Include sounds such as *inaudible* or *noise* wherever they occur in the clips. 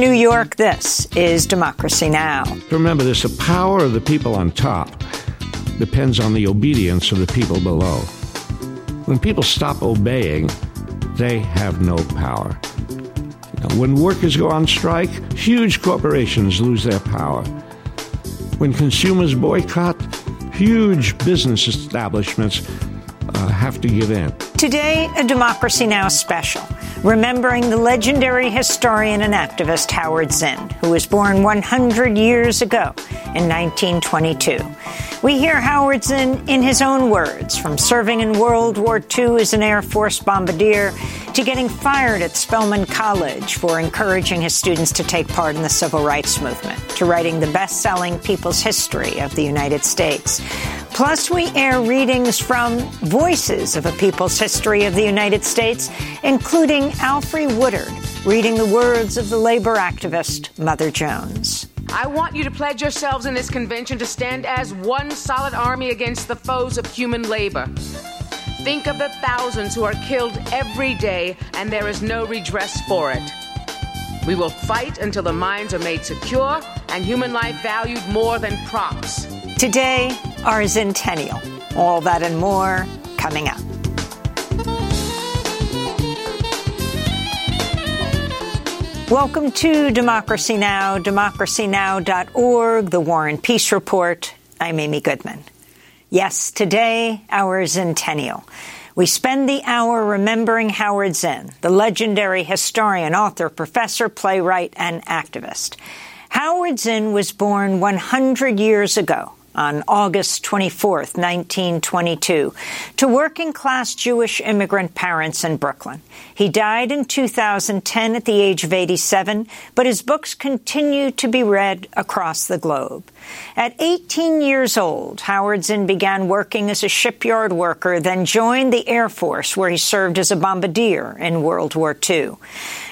New York, this is Democracy Now! Remember this the power of the people on top depends on the obedience of the people below. When people stop obeying, they have no power. When workers go on strike, huge corporations lose their power. When consumers boycott, huge business establishments uh, have to give in. Today, a Democracy Now! special remembering the legendary historian and activist Howard Zinn, who was born 100 years ago in 1922. We hear Howard Zinn in his own words, from serving in World War II as an Air Force bombardier to getting fired at Spelman College for encouraging his students to take part in the civil rights movement, to writing the best selling People's History of the United States. Plus, we air readings from Voices of a People's History of the United States, including Alfre Woodard reading the words of the labor activist Mother Jones. I want you to pledge yourselves in this convention to stand as one solid army against the foes of human labor. Think of the thousands who are killed every day, and there is no redress for it. We will fight until the mines are made secure and human life valued more than props. Today, our centennial. All that and more coming up. Welcome to Democracy Now!, democracynow.org, the War and Peace Report. I'm Amy Goodman. Yes, today, our centennial. We spend the hour remembering Howard Zinn, the legendary historian, author, professor, playwright, and activist. Howard Zinn was born 100 years ago on August 24, 1922, to working class Jewish immigrant parents in Brooklyn. He died in 2010 at the age of 87, but his books continue to be read across the globe. At 18 years old, Howard Zinn began working as a shipyard worker, then joined the Air Force, where he served as a bombardier in World War II.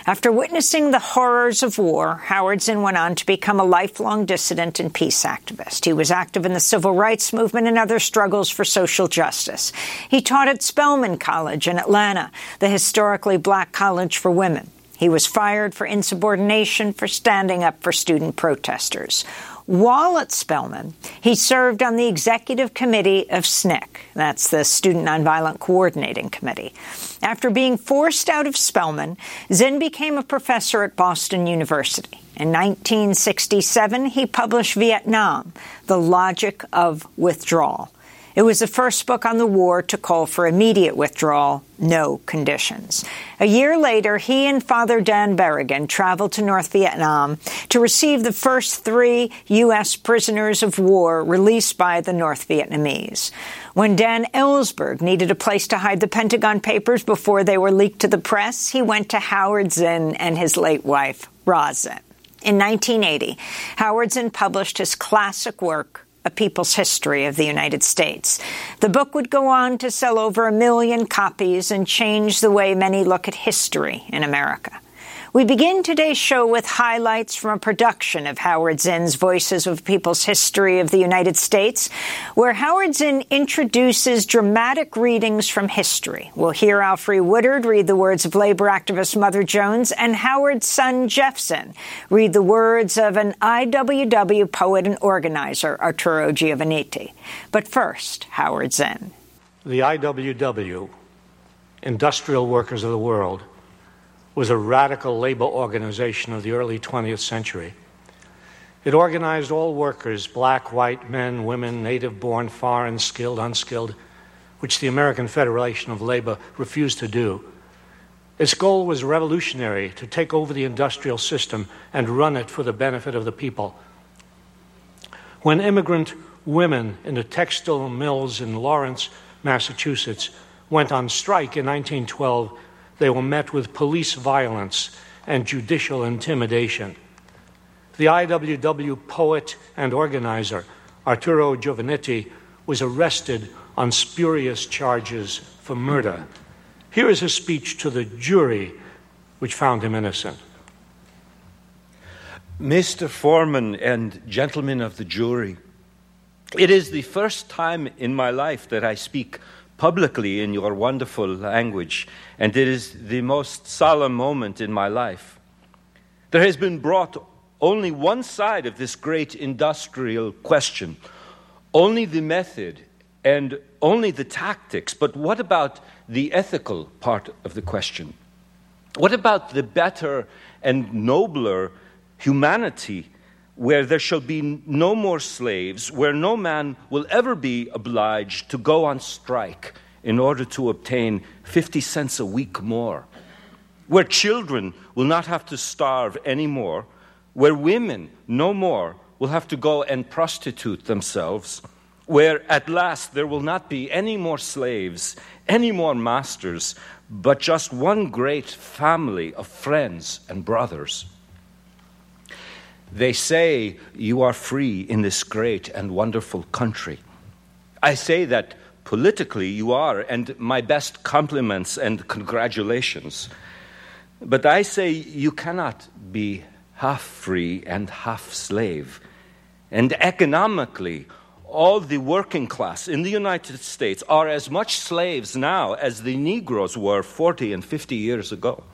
After witnessing the horrors of war, Howard Zinn went on to become a lifelong dissident and peace activist. He was active in the civil rights movement and other struggles for social justice. He taught at Spelman College in Atlanta, the historically black college for women. He was fired for insubordination for standing up for student protesters. While at Spelman, he served on the executive committee of SNCC, that's the Student Nonviolent Coordinating Committee. After being forced out of Spelman, Zinn became a professor at Boston University. In 1967, he published Vietnam, The Logic of Withdrawal. It was the first book on the war to call for immediate withdrawal, no conditions. A year later, he and Father Dan Berrigan traveled to North Vietnam to receive the first three U.S. prisoners of war released by the North Vietnamese. When Dan Ellsberg needed a place to hide the Pentagon Papers before they were leaked to the press, he went to Howard Zinn and his late wife, Roz In 1980, Howard Zinn published his classic work, a People's History of the United States. The book would go on to sell over a million copies and change the way many look at history in America. We begin today's show with highlights from a production of Howard Zinn's Voices of People's History of the United States, where Howard Zinn introduces dramatic readings from history. We'll hear Alfre Woodard read the words of labor activist Mother Jones and Howard's son Jeff Zinn read the words of an IWW poet and organizer, Arturo Giovannitti. But first, Howard Zinn. The IWW, Industrial Workers of the World, was a radical labor organization of the early 20th century. It organized all workers black, white, men, women, native born, foreign, skilled, unskilled which the American Federation of Labor refused to do. Its goal was revolutionary to take over the industrial system and run it for the benefit of the people. When immigrant women in the textile mills in Lawrence, Massachusetts, went on strike in 1912, they were met with police violence and judicial intimidation. The IWW poet and organizer, Arturo Giovannitti, was arrested on spurious charges for murder. Here is his speech to the jury, which found him innocent. Mr. Foreman and gentlemen of the jury, it is the first time in my life that I speak publicly in your wonderful language, and it is the most solemn moment in my life. There has been brought only one side of this great industrial question, only the method and only the tactics. But what about the ethical part of the question? What about the better and nobler humanity where there shall be no more slaves, where no man will ever be obliged to go on strike in order to obtain 50 cents a week more, where children will not have to starve anymore, where women no more will have to go and prostitute themselves, where at last there will not be any more slaves, any more masters, but just one great family of friends and brothers. They say you are free in this great and wonderful country. I say that politically you are, and my best compliments and congratulations. But I say you cannot be half free and half slave. And economically, all the working class in the United States are as much slaves now as the Negroes were 40 and 50 years ago.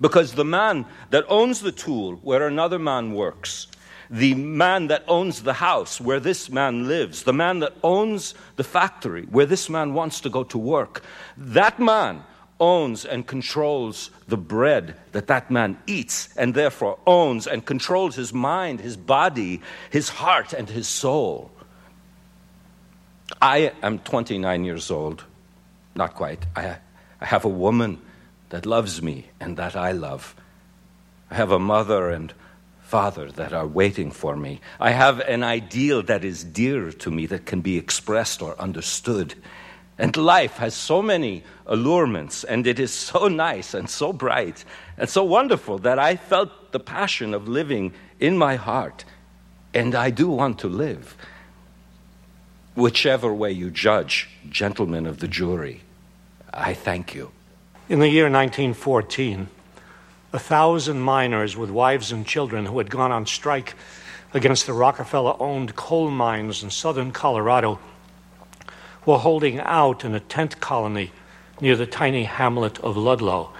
Because the man that owns the tool where another man works, the man that owns the house where this man lives, the man that owns the factory where this man wants to go to work, that man owns and controls the bread that that man eats, and therefore owns and controls his mind, his body, his heart, and his soul. I am 29 years old, not quite. I, I have a woman that loves me and that I love. I have a mother and father that are waiting for me. I have an ideal that is dear to me that can be expressed or understood. And life has so many allurements, and it is so *laughs* nice and so bright and so wonderful that I felt the passion of living in my heart. And I do want to live. Whichever way you judge, gentlemen of the jury, I thank you. In the year 1914, a thousand miners with wives and children who had gone on strike against the Rockefeller owned coal mines in southern Colorado were holding out in a tent colony near the tiny hamlet of Ludlow.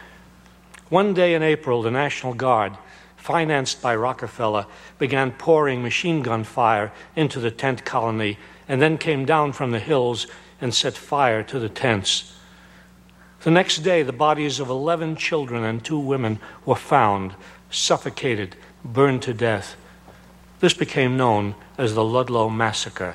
One day in April, the National Guard, financed by Rockefeller, began pouring machine gun fire into the tent colony and then came down from the hills and set fire to the tents. The next day, the bodies of 11 children and two women were found, suffocated, burned to death. This became known as the Ludlow Massacre.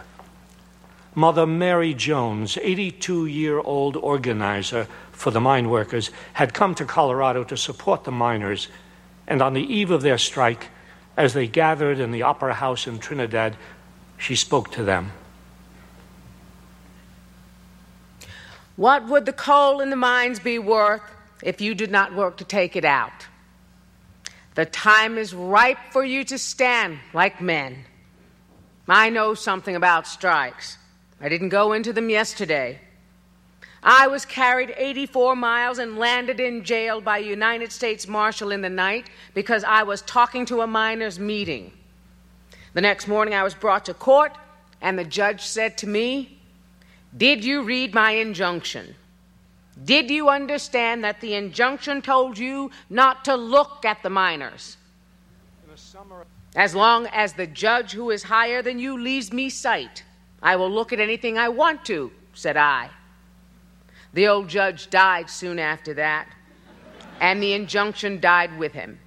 Mother Mary Jones, 82 year old organizer for the mine workers, had come to Colorado to support the miners. And on the eve of their strike, as they gathered in the Opera House in Trinidad, she spoke to them. What would the coal in the mines be worth if you did not work to take it out? The time is ripe for you to stand like men. I know something about strikes. I didn't go into them yesterday. I was carried 84 miles and landed in jail by a United States Marshal in the night because I was talking to a miners' meeting. The next morning, I was brought to court, and the judge said to me, Did you read my injunction? Did you understand that the injunction told you not to look at the miners? As long as the judge who is higher than you leaves me sight, I will look at anything I want to, said I. The old judge died soon after that, and the injunction died with him.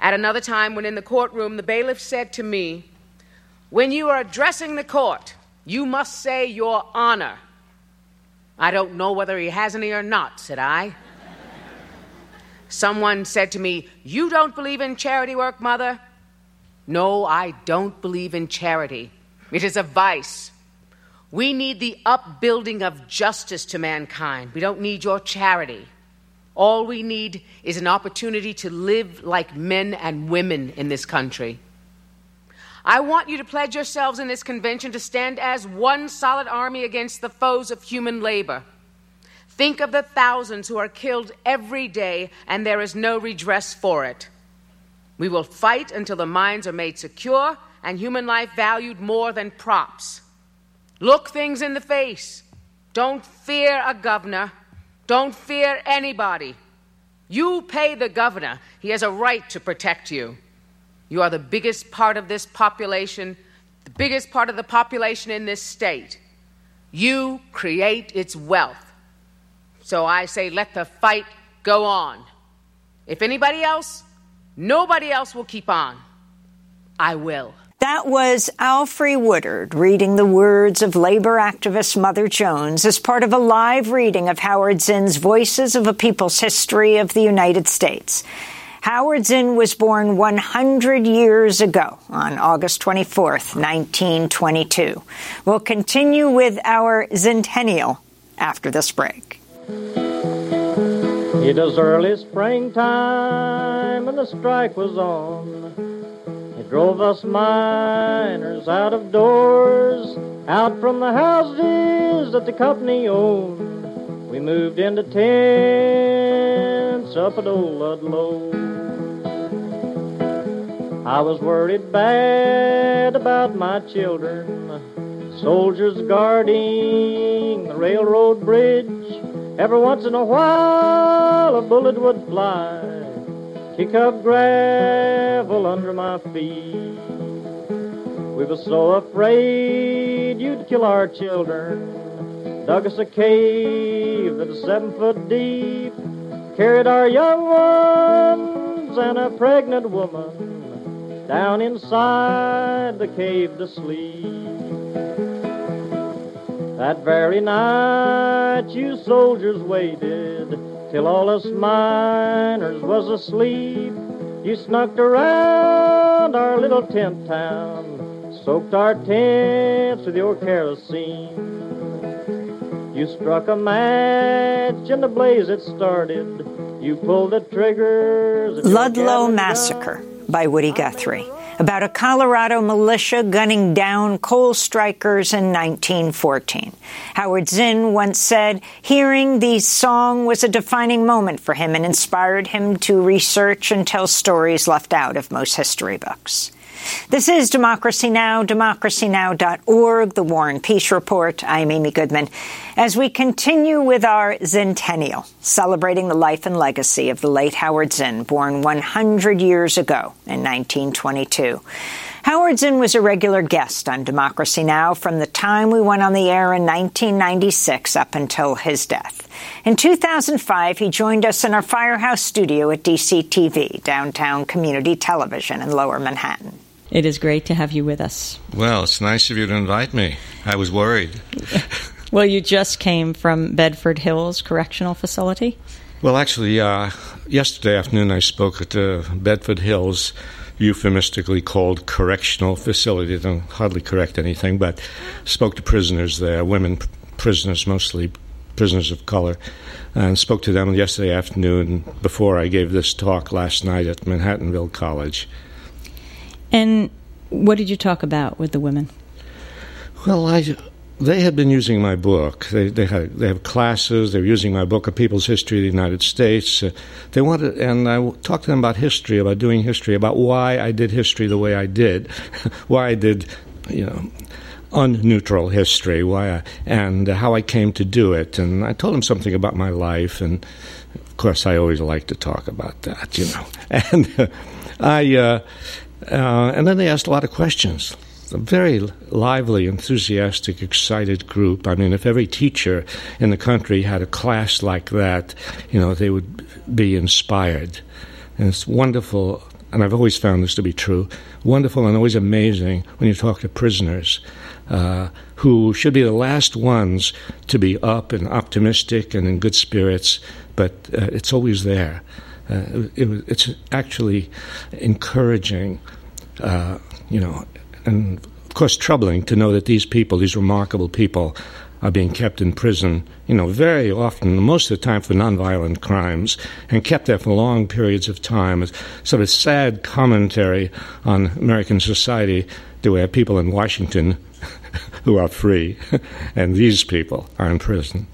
At another time, when in the courtroom, the bailiff said to me, When you are addressing the court, you must say your honor. I don't know whether he has any or not, said I. Someone said to me, You don't believe in charity work, mother? No, I don't believe in charity. It is a vice. We need the upbuilding of justice to mankind. We don't need your charity. All we need is an opportunity to live like men and women in this country. I want you to pledge yourselves in this convention to stand as one solid army against the foes of human labor. Think of the thousands who are killed every day, and there is no redress for it. We will fight until the mines are made secure and human life valued more than props. Look things in the face. Don't fear a governor. Don't fear anybody. You pay the governor. He has a right to protect you. You are the biggest part of this population, the biggest part of the population in this state. You create its wealth. So I say, let the fight go on. If anybody else, nobody else will keep on. I will. That was Alfre Woodard reading the words of labor activist Mother Jones as part of a live reading of Howard Zinn's Voices of a People's History of the United States. Howard Zinn was born 100 years ago on August 24th, 1922. We'll continue with our centennial after this break. It was early springtime and the strike was on It drove us miners out of doors, out from the houses that the company owned. We moved into tents up at old Ludlow. I was worried bad about my children, soldiers guarding the railroad bridge. Every once in a while, a bullet would fly kick up gravel under my feet. We were so afraid you'd kill our children. Dug us a cave that was seven foot deep. Carried our young ones and a pregnant woman down inside the cave to sleep. That very night you soldiers waited till all us miners was asleep. You snuck around our little tent town, soaked our tents with your kerosene. You struck a match and the blaze it started. You pulled the triggers. Ludlow Massacre by Woody Guthrie about a Colorado militia gunning down coal strikers in 1914. Howard Zinn once said, hearing the song was a defining moment for him and inspired him to research and tell stories left out of most history books. This is Democracy Now!, democracynow.org, the War and Peace Report. I'm Amy Goodman. As we continue with our Centennial, celebrating the life and legacy of the late Howard Zinn, born 100 years ago in 1922. Howard Zinn was a regular guest on Democracy Now! from the time we went on the air in 1996 up until his death. In 2005, he joined us in our Firehouse studio at DCTV, downtown community television in lower Manhattan. It is great to have you with us. Well, it's nice of you to invite me. I was worried. *laughs* well, you just came from Bedford Hills Correctional Facility? Well, actually, uh, yesterday afternoon I spoke at the Bedford Hills, euphemistically called correctional facility. They don't hardly correct anything, but spoke to prisoners there, women prisoners mostly, prisoners of color, and spoke to them yesterday afternoon before I gave this talk last night at Manhattanville College. And what did you talk about with the women? Well, I they had been using my book. They they had they have classes. They're using my book, A People's History of the United States. Uh, they wanted, and I talked to them about history, about doing history, about why I did history the way I did, *laughs* why I did, you know, unneutral history, why I, and how I came to do it. And I told them something about my life, and of course, I always like to talk about that, you know. *laughs* And uh, I. Uh, uh, and then they asked a lot of questions. A very lively, enthusiastic, excited group. I mean, if every teacher in the country had a class like that, you know, they would be inspired. And it's wonderful, and I've always found this to be true wonderful and always amazing when you talk to prisoners. Uh, who should be the last ones to be up and optimistic and in good spirits, but uh, it's always there. Uh, it, it's actually encouraging, uh, you know, and of course troubling to know that these people, these remarkable people, are being kept in prison, you know, very often, most of the time for nonviolent crimes, and kept there for long periods of time. It's sort of sad commentary on American society that we have people in Washington *laughs* who are free, *laughs* and these people are in prison.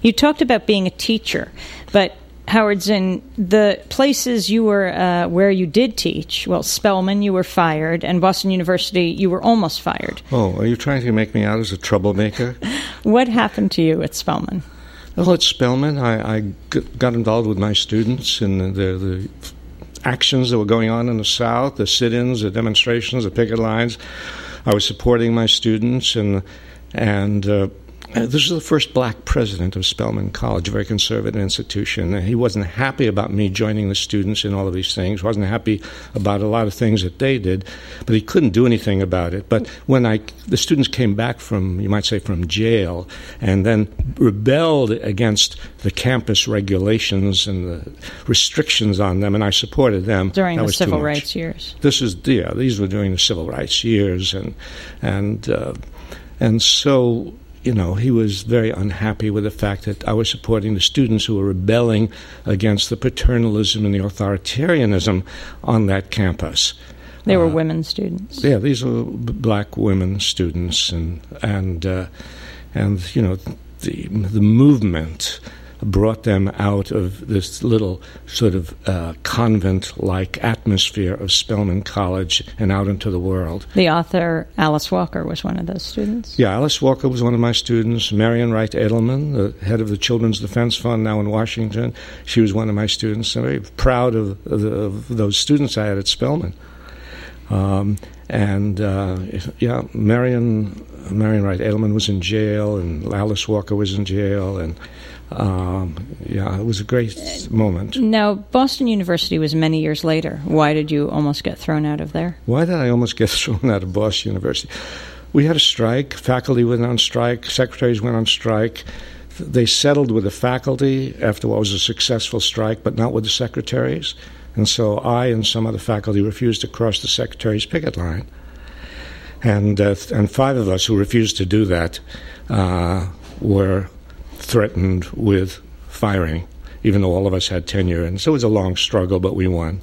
You talked about being a teacher, but Howard Zinn, the places you were uh, where you did teach, well, Spelman, you were fired, and Boston University, you were almost fired. Oh, are you trying to make me out as a troublemaker? *laughs* what happened to you at Spelman? Well, at Spelman, I, I got involved with my students in the, the actions that were going on in the South, the sit-ins, the demonstrations, the picket lines. I was supporting my students, and and uh, uh, this is the first black president of Spelman College, a very conservative institution. he wasn't happy about me joining the students in all of these things, wasn't happy about a lot of things that they did, but he couldn't do anything about it. But when I, the students came back from, you might say, from jail, and then rebelled against the campus regulations and the restrictions on them, and I supported them. During the civil rights years. This is, yeah, these were during the civil rights years, and, and, uh, and so you know, he was very unhappy with the fact that I was supporting the students who were rebelling against the paternalism and the authoritarianism on that campus. They were uh, women students. Yeah, these were black women students, and and uh, and you know, the the movement brought them out of this little sort of uh, convent like atmosphere of Spelman College and out into the world. The author Alice Walker was one of those students? Yeah, Alice Walker was one of my students. Marian Wright Edelman, the head of the Children's Defense Fund now in Washington, she was one of my students. I'm very proud of, of, of those students I had at Spelman. Um, and uh, yeah, Marion Marian Wright Edelman was in jail, and Alice Walker was in jail, and um, yeah, it was a great moment. Now, Boston University was many years later. Why did you almost get thrown out of there? Why did I almost get *laughs* thrown out of Boston University? We had a strike. Faculty went on strike. Secretaries went on strike. They settled with the faculty after what was a successful strike, but not with the secretaries. And so I and some other faculty refused to cross the secretary's picket line. And, uh, and five of us who refused to do that uh, were threatened with firing, even though all of us had tenure. And so it was a long struggle, but we won.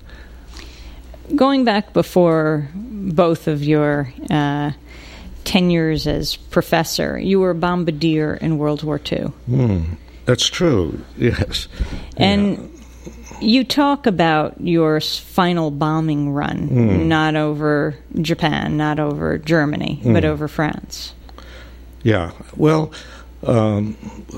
Going back before both of your uh, tenures as professor, you were a bombardier in World War II. Mm, that's true, yes. And yeah you talk about your final bombing run, mm. not over Japan, not over Germany, mm. but hmm. over France. Yeah. Well, um,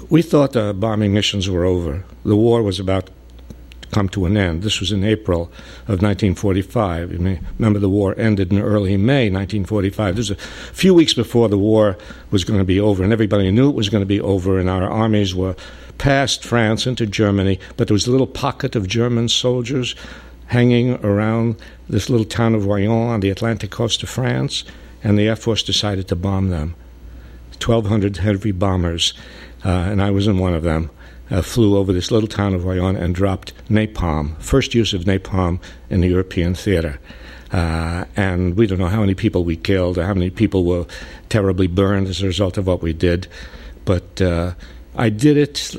we thought the bombing missions were over. The war was about to come to an end. This was in April of 1945. You may remember the war ended in early May 1945. This was a few weeks before the war was going to be over, and everybody knew it was going to be over, and our armies were past France into Germany, but there was a little pocket of German soldiers hanging around this little town of Royan on the Atlantic coast of France, and the Air Force decided to bomb them. 1,200 heavy bombers, uh, and I was in one of them, uh, flew over this little town of Royan and dropped napalm, first use of napalm in the European theater. Uh, and we don't know how many people we killed or how many people were terribly burned as a result of what we did. But uh, I did it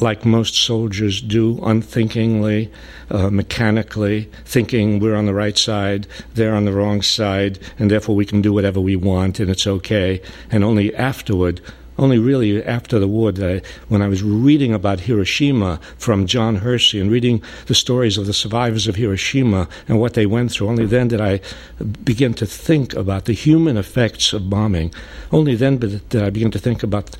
like most soldiers do, unthinkingly, uh, mechanically, thinking we're on the right side, they're on the wrong side, and therefore we can do whatever we want and it's okay. And only afterward only really after the war that I, when I was reading about Hiroshima from John Hersey and reading the stories of the survivors of Hiroshima and what they went through, only then did I begin to think about the human effects of bombing. Only then did I begin to think about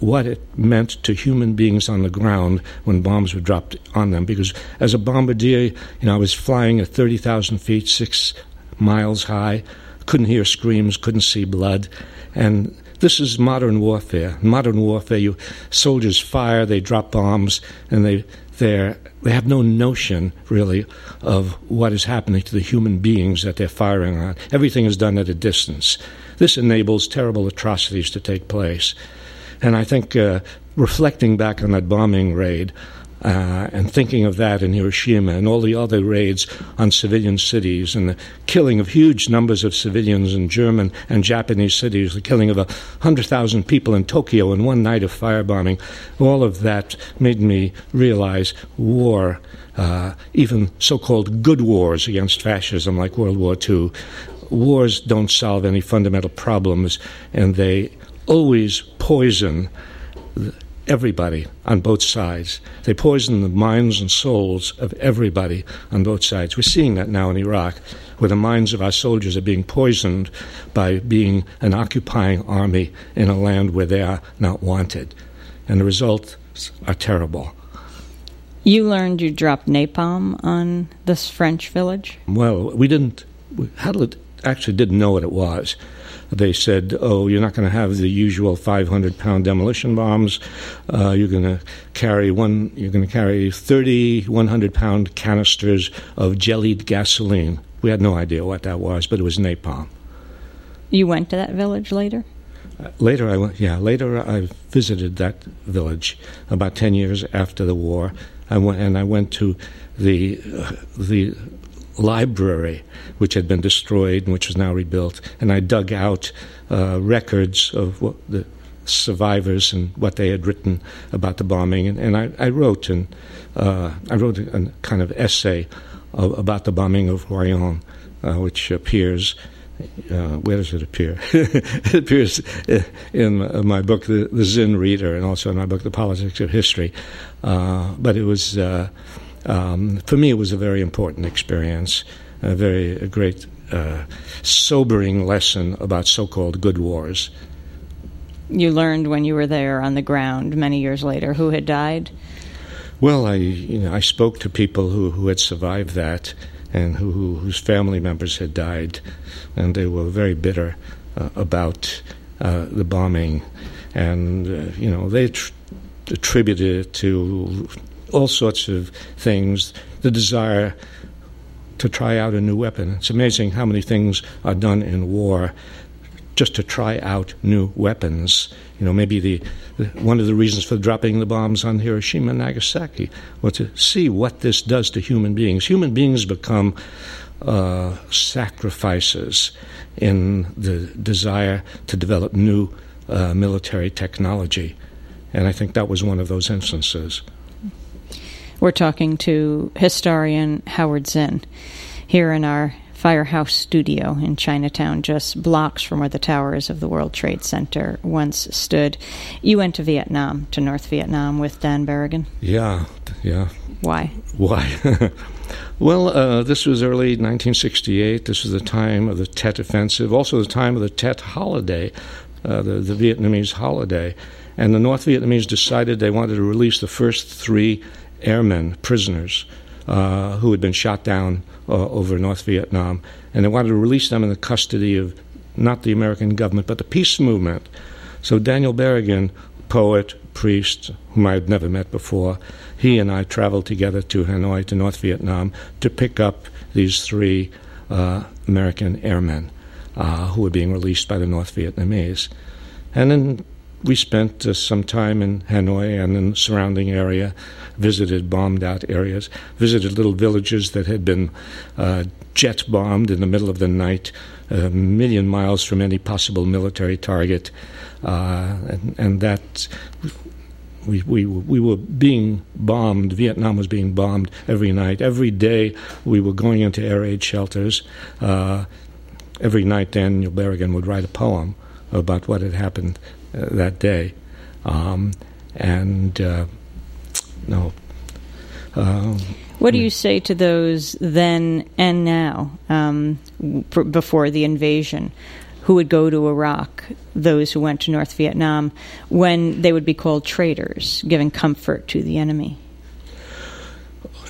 what it meant to human beings on the ground when bombs were dropped on them. Because as a bombardier, you know, I was flying at 30,000 feet, six miles high, couldn't hear screams, couldn't see blood. And this is modern warfare. Modern warfare, you soldiers fire, they drop bombs, and they they they have no notion really of what is happening to the human beings that they're firing on. Everything is done at a distance. This enables terrible atrocities to take place. And I think uh, reflecting back on that bombing raid, uh, and thinking of that in Hiroshima and all the other raids on civilian cities and the killing of huge numbers of civilians in German and Japanese cities, the killing of a hundred thousand people in Tokyo in one night of firebombing, all of that made me realize war. Uh, even so-called good wars against fascism, like World War II, wars don't solve any fundamental problems, and they always poison everybody on both sides. They poison the minds and souls of everybody on both sides. We're seeing that now in Iraq, where the minds of our soldiers are being poisoned by being an occupying army in a land where they are not wanted. And the results are terrible. You learned you dropped napalm on this French village? Well, we didn't. Hadlet actually didn't know what it was. They said, "Oh, you're not going to have the usual 500 pound demolition bombs. Uh, you're going to carry one. You're going to carry 30 100 pound canisters of jellied gasoline." We had no idea what that was, but it was napalm. You went to that village later. Uh, later, I went. Yeah, later I visited that village about 10 years after the war. I went and I went to the uh, the library, which had been destroyed and which was now rebuilt, and I dug out uh, records of the survivors and what they had written about the bombing, and, and I, I, wrote and uh, I wrote a, kind of essay of, about the bombing of Royan, uh, which appears. Uh, where does it appear? *laughs* it appears in my book, the, the, Zinn Reader, and also in my book, The Politics of History. Uh, but it was um, for me, it was a very important experience, a very a great, uh, sobering lesson about so-called good wars. You learned when you were there on the ground many years later who had died. Well, I you know I spoke to people who, who had survived that and who, who whose family members had died, and they were very bitter uh, about uh, the bombing, and uh, you know they tr- attributed it to all sorts of things, the desire to try out a new weapon. It's amazing how many things are done in war just to try out new weapons. You know, maybe the, the, one of the reasons for dropping the bombs on Hiroshima and Nagasaki was to see what this does to human beings. Human beings become uh, sacrifices in the desire to develop new uh, military technology. And I think that was one of those instances. We're talking to historian Howard Zinn here in our firehouse studio in Chinatown, just blocks from where the towers of the World Trade Center once stood. You went to Vietnam, to North Vietnam, with Dan Berrigan? Yeah, yeah. Why? Why? *laughs* well, uh, this was early 1968. This was the time of the Tet Offensive, also the time of the Tet holiday, uh, the, the Vietnamese holiday. And the North Vietnamese decided they wanted to release the first three airmen, prisoners, uh, who had been shot down uh, over North Vietnam, and they wanted to release them in the custody of not the American government, but the peace movement. So Daniel Berrigan, poet, priest, whom I had never met before, he and I traveled together to Hanoi, to North Vietnam, to pick up these three uh, American airmen uh, who were being released by the North Vietnamese. And then we spent uh, some time in Hanoi and in the surrounding area, visited bombed out areas, visited little villages that had been uh, jet bombed in the middle of the night, a million miles from any possible military target. Uh, and, and, that we, we, we were being bombed. Vietnam was being bombed every night. Every day we were going into air raid shelters. Uh, every night Daniel Berrigan would write a poem about what had happened that day. Um, and uh, no. Um, what do you say to those then and now, um, before the invasion, who would go to Iraq, those who went to North Vietnam, when they would be called traitors, giving comfort to the enemy?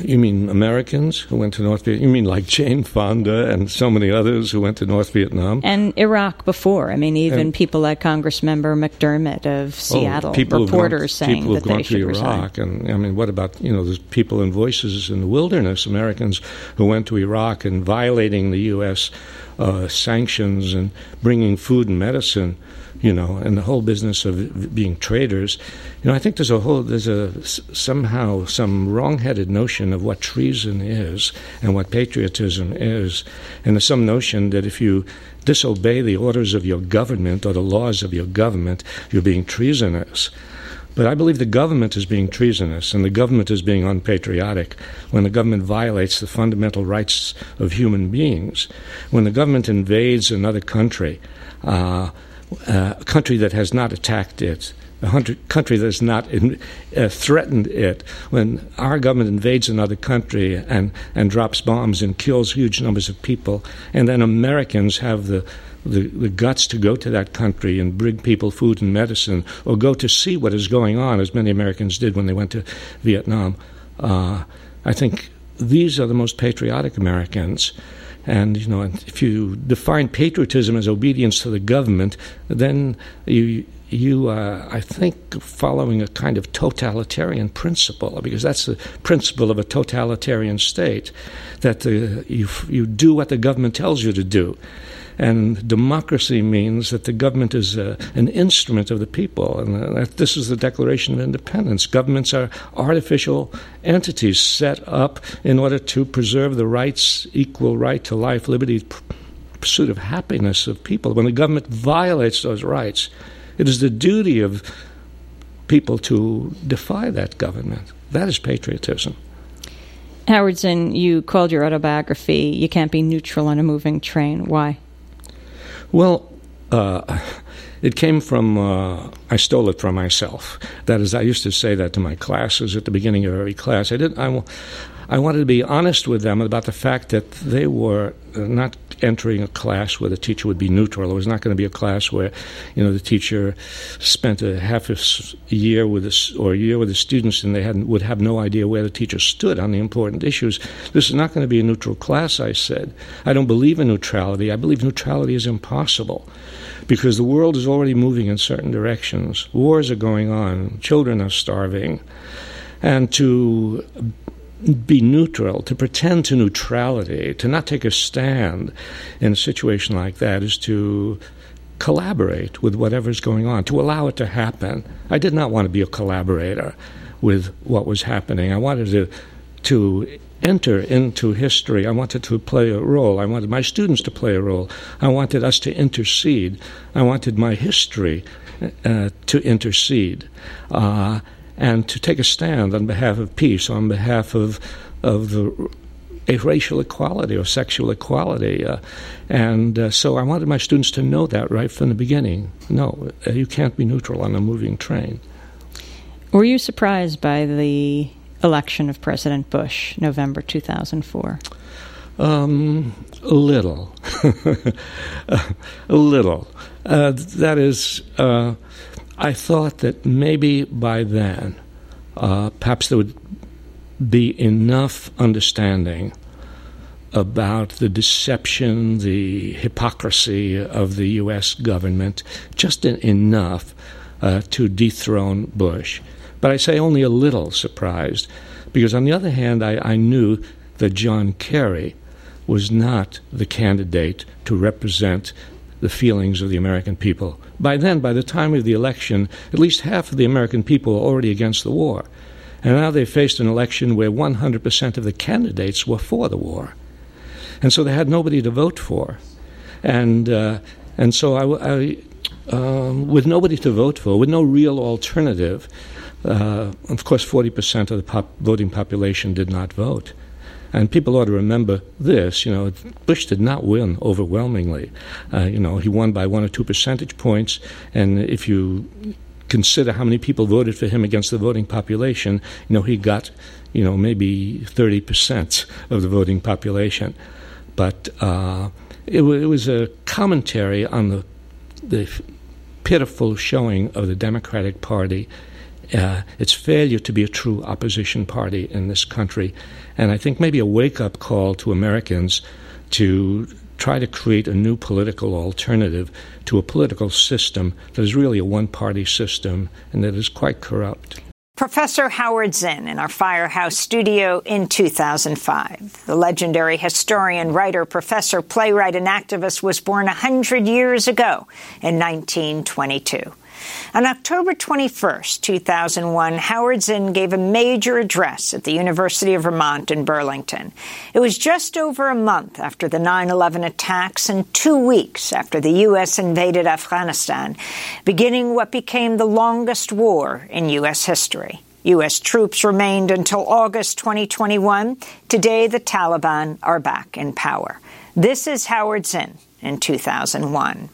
You mean Americans who went to North Vietnam? You mean like Jane Fonda and so many others who went to North Vietnam? And Iraq before. I mean, even and, people like Congressmember McDermott of oh, Seattle, oh, people reporters gone, saying people that they should to Iraq. And I mean, what about you know the people and Voices in the Wilderness, Americans who went to Iraq and violating the U.S. Uh, sanctions and bringing food and medicine you know, and the whole business of being traitors. You know, I think there's a whole there's a somehow some wrong-headed notion of what treason is and what patriotism is, and there's some notion that if you disobey the orders of your government or the laws of your government, you're being treasonous. But I believe the government is being treasonous and the government is being unpatriotic when the government violates the fundamental rights of human beings. When the government invades another country, uh, uh, a country that has not attacked it, a country that has not in, uh, threatened it, when our government invades another country and, and drops bombs and kills huge numbers of people, and then Americans have the the, the guts to go to that country and bring people food and medicine, or go to see what is going on, as many Americans did when they went to Vietnam. Uh, I think these are the most patriotic Americans. And you know, if you define patriotism as obedience to the government, then you you uh, I think following a kind of totalitarian principle because that's the principle of a totalitarian state that uh, you you do what the government tells you to do. And democracy means that the government is uh, an instrument of the people. And uh, that this is the Declaration of Independence. Governments are artificial entities set up in order to preserve the rights, equal right to life, liberty, pursuit of happiness of people. When the government violates those rights, it is the duty of people to defy that government. That is patriotism. Howard Zinn, you called your autobiography You Can't Be Neutral on a Moving Train. Why? Well, uh, it came from, uh, I stole it from myself. That is, I used to say that to my classes at the beginning of every class. I, did, I, I wanted to be honest with them about the fact that they were not entering a class where the teacher would be neutral. It was not going to be a class where, you know, the teacher spent a half a year with us or a year with the students and they had, would have no idea where the teacher stood on the important issues. This is not going to be a neutral class, I said. I don't believe in neutrality. I believe neutrality is impossible because the world is already moving in certain directions. Wars are going on, children are starving. And to be neutral, to pretend to neutrality, to not take a stand in a situation like that is to collaborate with whatever's going on, to allow it to happen. I did not want to be a collaborator with what was happening. I wanted to to enter into history. I wanted to play a role. I wanted my students to play a role. I wanted us to intercede. I wanted my history uh, to intercede. Uh, and to take a stand on behalf of peace, on behalf of of the racial equality or sexual equality. Uh, and uh, so I wanted my students to know that right from the beginning. No, uh, you can't be neutral on a moving train. Were you surprised by the election of President Bush, November 2004? Um, a little. a *laughs* little. Uh, that is, uh, I thought that maybe by then, uh, perhaps there would be enough understanding about the deception, the hypocrisy of the U.S. government, just in, enough uh, to dethrone Bush. But I say only a little surprised, because on the other hand, I, I knew that John Kerry was not the candidate to represent the feelings of the American people. By then, by the time of the election, at least half of the American people were already against the war. And now they faced an election where 100% of the candidates were for the war. And so they had nobody to vote for. And, uh, and so, I, I um, with nobody to vote for, with no real alternative, uh, of course, 40% of the pop- voting population did not vote. And people ought to remember this. You know, Bush did not win overwhelmingly. Uh, you know, he won by one or two percentage points. And if you consider how many people voted for him against the voting population, you know, he got, you know, maybe 30% of the voting population. But uh, it, w- it, was a commentary on the, the pitiful showing of the Democratic Party uh, its failure to be a true opposition party in this country. And I think maybe a wake up call to Americans to try to create a new political alternative to a political system that is really a one party system and that is quite corrupt. Professor Howard Zinn in our Firehouse studio in 2005. The legendary historian, writer, professor, playwright, and activist was born 100 years ago in 1922. On October 21, 2001, Howard Zinn gave a major address at the University of Vermont in Burlington. It was just over a month after the 9 11 attacks and two weeks after the U.S. invaded Afghanistan, beginning what became the longest war in U.S. history. U.S. troops remained until August 2021. Today, the Taliban are back in power. This is Howard Zinn in 2001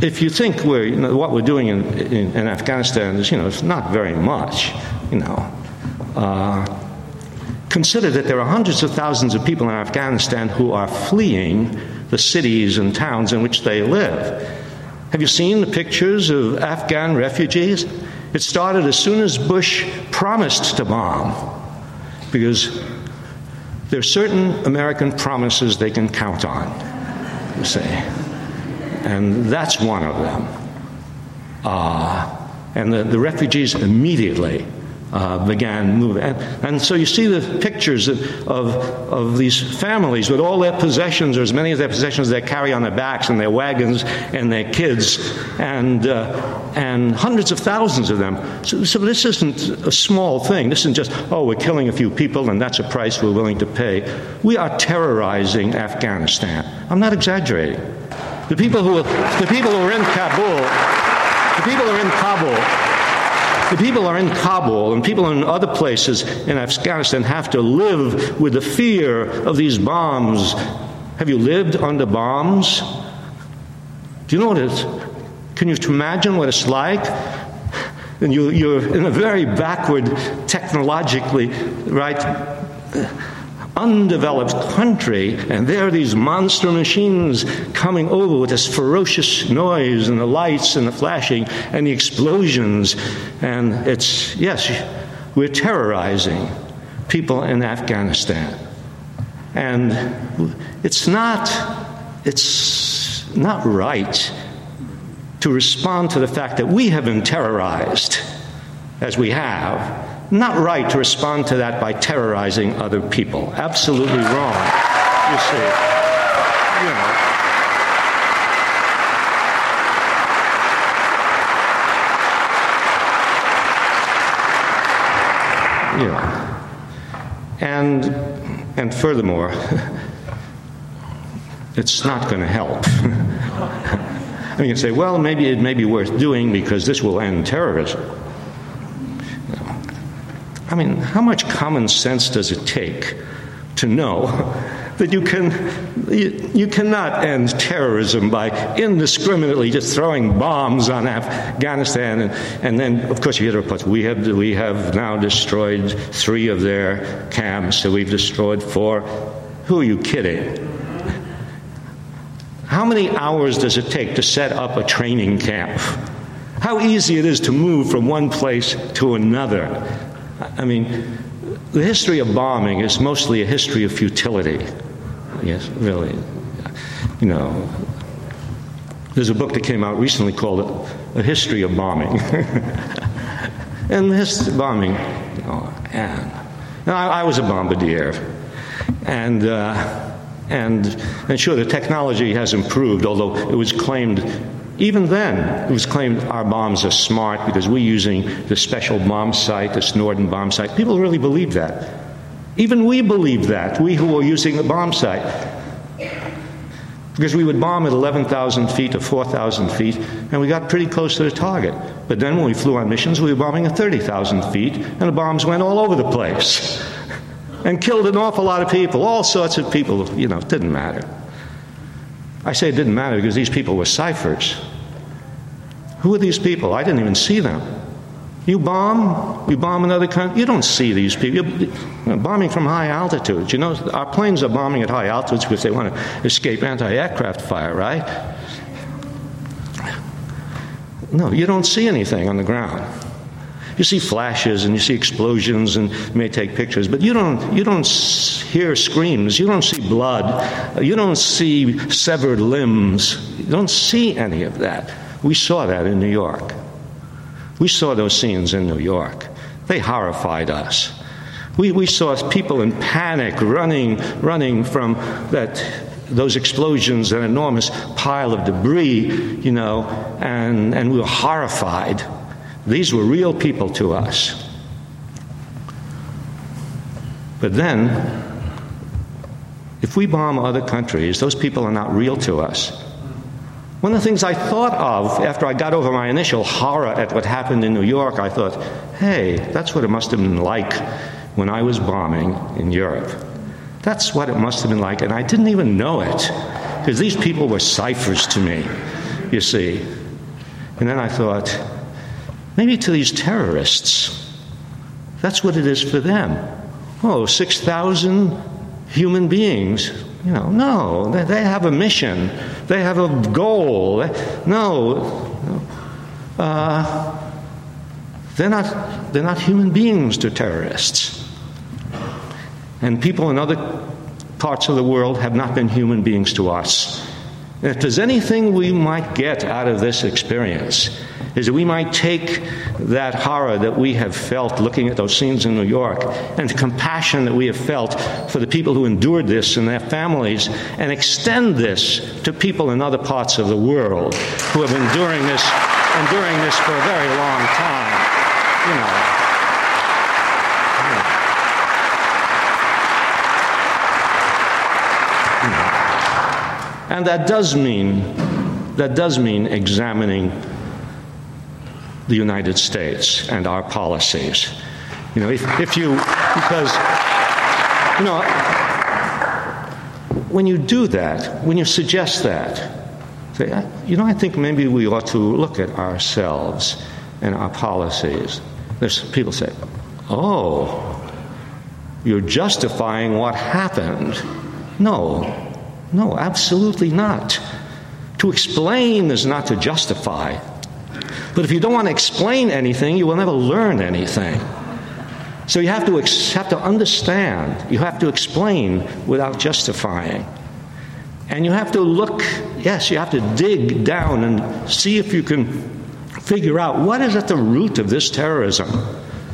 if you think we're, you know, what we're doing in, in, in, Afghanistan is, you know, it's not very much, you know. Uh, consider that there are hundreds of thousands of people in Afghanistan who are fleeing the cities and towns in which they live. Have you seen the pictures of Afghan refugees? It started as soon as Bush promised to bomb, because there are certain American promises they can count on, you see. And that's one of them. Uh, and the, the refugees immediately uh, began moving. And, and, so you see the pictures of, of, of, these families with all their possessions, or as many of their possessions they carry on their backs, and their wagons, and their kids, and, uh, and hundreds of thousands of them. So, so, this isn't a small thing. This isn't just, oh, we're killing a few people, and that's a price we're willing to pay. We are terrorizing Afghanistan. I'm not exaggerating. The people who, the people who are in Kabul, the people are in Kabul, the people are in Kabul and people in other places in Afghanistan have to live with the fear of these bombs. Have you lived under bombs? Do you know what it is? Can you imagine what it's like? And you, you're in a very backward, technologically, right? Undeveloped country, and there are these monster machines coming over with this ferocious noise and the lights and the flashing and the explosions. And it's, yes, we're terrorizing people in Afghanistan. And it's not, it's not right to respond to the fact that we have been terrorized as we have not right to respond to that by terrorizing other people. Absolutely wrong. You see. You know. Yeah. And and furthermore, *laughs* it's not going to help. *laughs* I mean, you can say, well, maybe it may be worth doing because this will end terrorism. I mean, how much common sense does it take to know *laughs* that you can you, you, cannot end terrorism by indiscriminately just throwing bombs on Afghanistan and, and then of course you hear the reports. We have we have now destroyed three of their camps so we've destroyed four. Who are you kidding? How many hours does it take to set up a training camp? How easy it is to move from one place to another I mean, the history of bombing is mostly a history of futility. Yes, really. You know, there's a book that came out recently called A History of Bombing. *laughs* and this bombing, oh, and I, I, was a bombardier. And, uh, and, and sure, the technology has improved, although it was claimed even then, it was claimed our bombs are smart because we're using the special bomb sight, the Norden bomb sight. People really believe that. Even we believe that, we who are using the bomb sight. Because we would bomb at 11,000 feet or 4,000 feet, and we got pretty close to the target. But then when we flew on missions, we were bombing at 30,000 feet, and the bombs went all over the place *laughs* and killed an awful lot of people, all sorts of people. You know, it didn't matter. I say it didn't matter because these people were ciphers. Who are these people? I didn't even see them. You bomb, you bomb another country, you don't see these people. You're bombing from high altitudes. You know, our planes are bombing at high altitudes because they want to escape anti aircraft fire, right? No, you don't see anything on the ground. You see flashes and you see explosions and you may take pictures, but you don't, you don't hear screams. You don't see blood. You don't see severed limbs. You don't see any of that. We saw that in New York. We saw those scenes in New York. They horrified us. We, we saw people in panic running, running from that those explosions, an enormous pile of debris, you know, and, and we were horrified. These were real people to us. But then, if we bomb other countries, those people are not real to us. One of the things I thought of after I got over my initial horror at what happened in New York, I thought, hey, that's what it must have been like when I was bombing in Europe. That's what it must have been like, and I didn't even know it, because these people were ciphers to me, you see. And then I thought, Maybe to these terrorists, that's what it is for them. Oh, 6,000 human beings. You know, no, they, they have a mission, they have a goal. No, uh, they're not, they're not human beings to terrorists. And people in other parts of the world have not been human beings to us. If there's anything we might get out of this experience, is that we might take that horror that we have felt looking at those scenes in New York and the compassion that we have felt for the people who endured this and their families and extend this to people in other parts of the world who have been enduring this, enduring this for a very long time. You know. And that does mean that does mean examining the United States and our policies. You know, if, if you because you know when you do that, when you suggest that, say, uh, you know, I think maybe we ought to look at ourselves and our policies. There's people say, "Oh, you're justifying what happened." No, no, absolutely not. To explain is not to justify. But if you don't want to explain anything, you will never learn anything. So you have to, ex- have to understand, you have to explain without justifying. And you have to look, yes, you have to dig down and see if you can figure out what is at the root of this terrorism.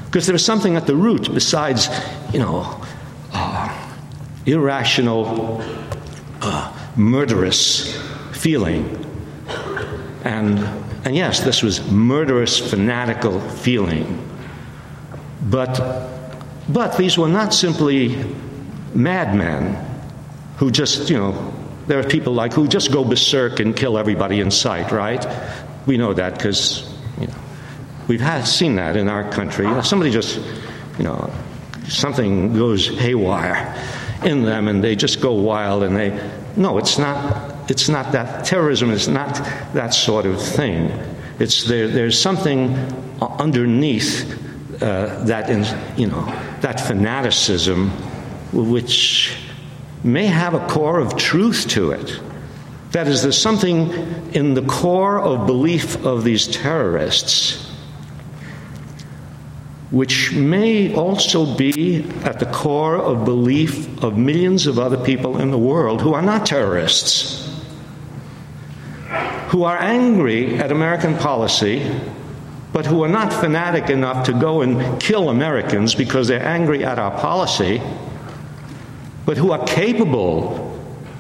Because there's something at the root besides, you know, uh, irrational uh, murderous feeling. And, and yes, this was murderous, fanatical feeling. But, but these were not simply madmen who just, you know, there are people like who just go berserk and kill everybody in sight, right? We know that because you know, we've had, seen that in our country. You know, somebody just, you know, something goes haywire in them and they just go wild and they no it's not it's not that terrorism is not that sort of thing. It's there there's something underneath uh, that in, you know that fanaticism which may have a core of truth to it. That is there's something in the core of belief of these terrorists which may also be at the core of belief of millions of other people in the world who are not terrorists, who are angry at American policy, but who are not fanatic enough to go and kill Americans because they're angry at our policy, but who are capable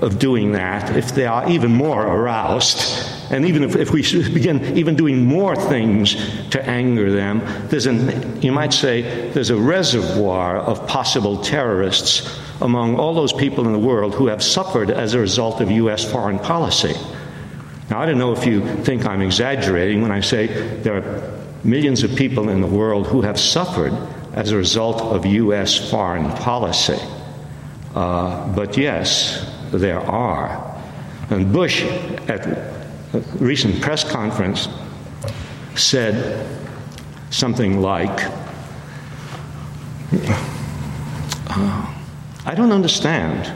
of doing that if they are even more aroused. And even if, if we begin even doing more things to anger them, there's an, you might say, there's a reservoir of possible terrorists among all those people in the world who have suffered as a result of U.S. foreign policy. Now, I don't know if you think I'm exaggerating when I say there are millions of people in the world who have suffered as a result of U.S. foreign policy. Uh, but yes, there are. And Bush, at recent press conference, said something like, uh, I don't understand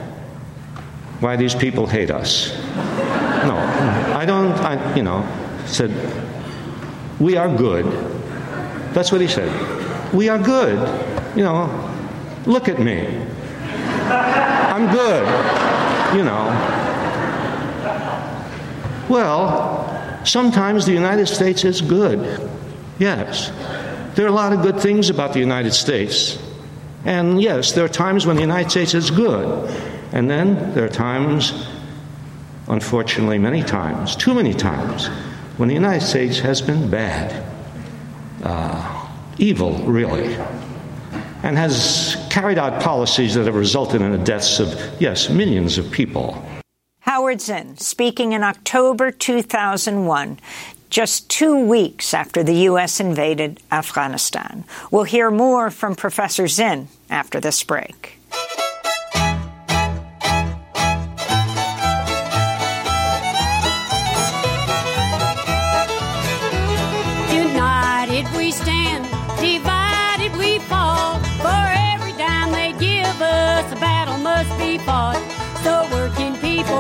why these people hate us. No, I don't, I, you know, said, we are good. That's what he said. We are good. You know, look at me. I'm good you know. Well, sometimes the United States is good. Yes. There are a lot of good things about the United States. And yes, there are times when the United States is good. And then there are times, unfortunately, many times, too many times, when the United States has been bad. Uh, evil, really and has carried out policies that have resulted in the deaths of, yes, millions of people. Howard Zinn, speaking in October 2001, just two weeks after the U.S. invaded Afghanistan. We'll hear more from Professor Zinn after this break. United we stand, divided we fall. For every dime they give us, a battle must be fought.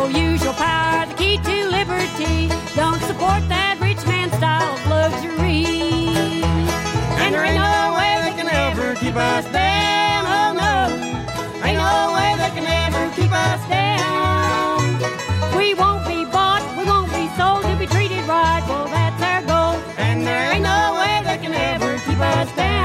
Use your power, the key to liberty. Don't support that rich man style of luxury. And there ain't no way they can ever keep us down. Oh no, ain't no way they can ever keep us down. We won't be bought, we won't be sold to be treated right. Well, that's our goal. And there ain't no way they can ever keep us down.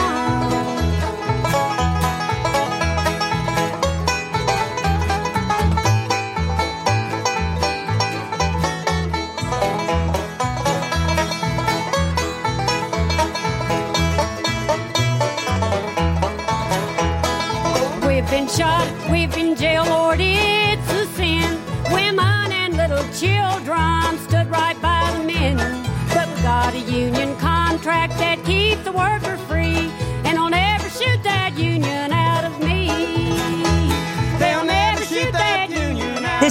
Been shot, we've been jailed, Lord, it's a sin. Women and little children stood right by the men. But we got a union contract that keeps the worker free.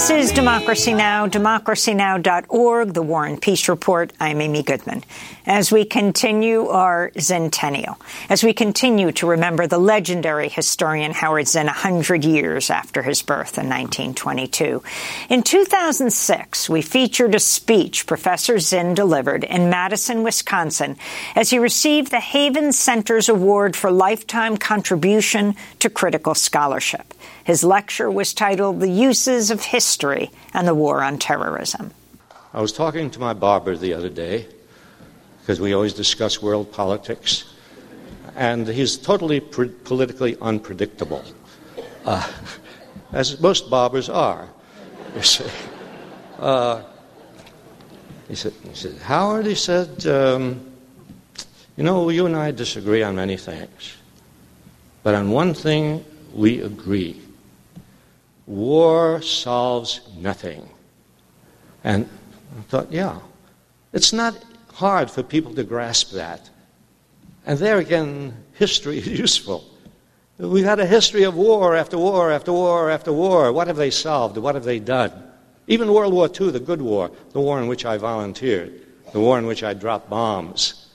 This is. Democracy Now!, democracynow.org, the War and Peace Report. I'm Amy Goodman. As we continue our centennial, as we continue to remember the legendary historian Howard Zinn 100 years after his birth in 1922. In 2006, we featured a speech Professor Zinn delivered in Madison, Wisconsin, as he received the Havens Center's Award for Lifetime Contribution to Critical Scholarship. His lecture was titled The Uses of History and the War on Terrorism. I was talking to my barber the other day because we always discuss world politics, and he's totally pr- politically unpredictable, uh, as most barbers are. You see. Uh, he said, he said, Howard, he said, um, you know, you and I disagree on many things, but on one thing we agree. War solves nothing. And I thought, yeah, it's not hard for people to grasp that. And there again, history is *laughs* useful. We've had a history of war after war after war after war. What have they solved? What have they done? Even World War II, the good war, the war in which I volunteered, the war in which I dropped bombs,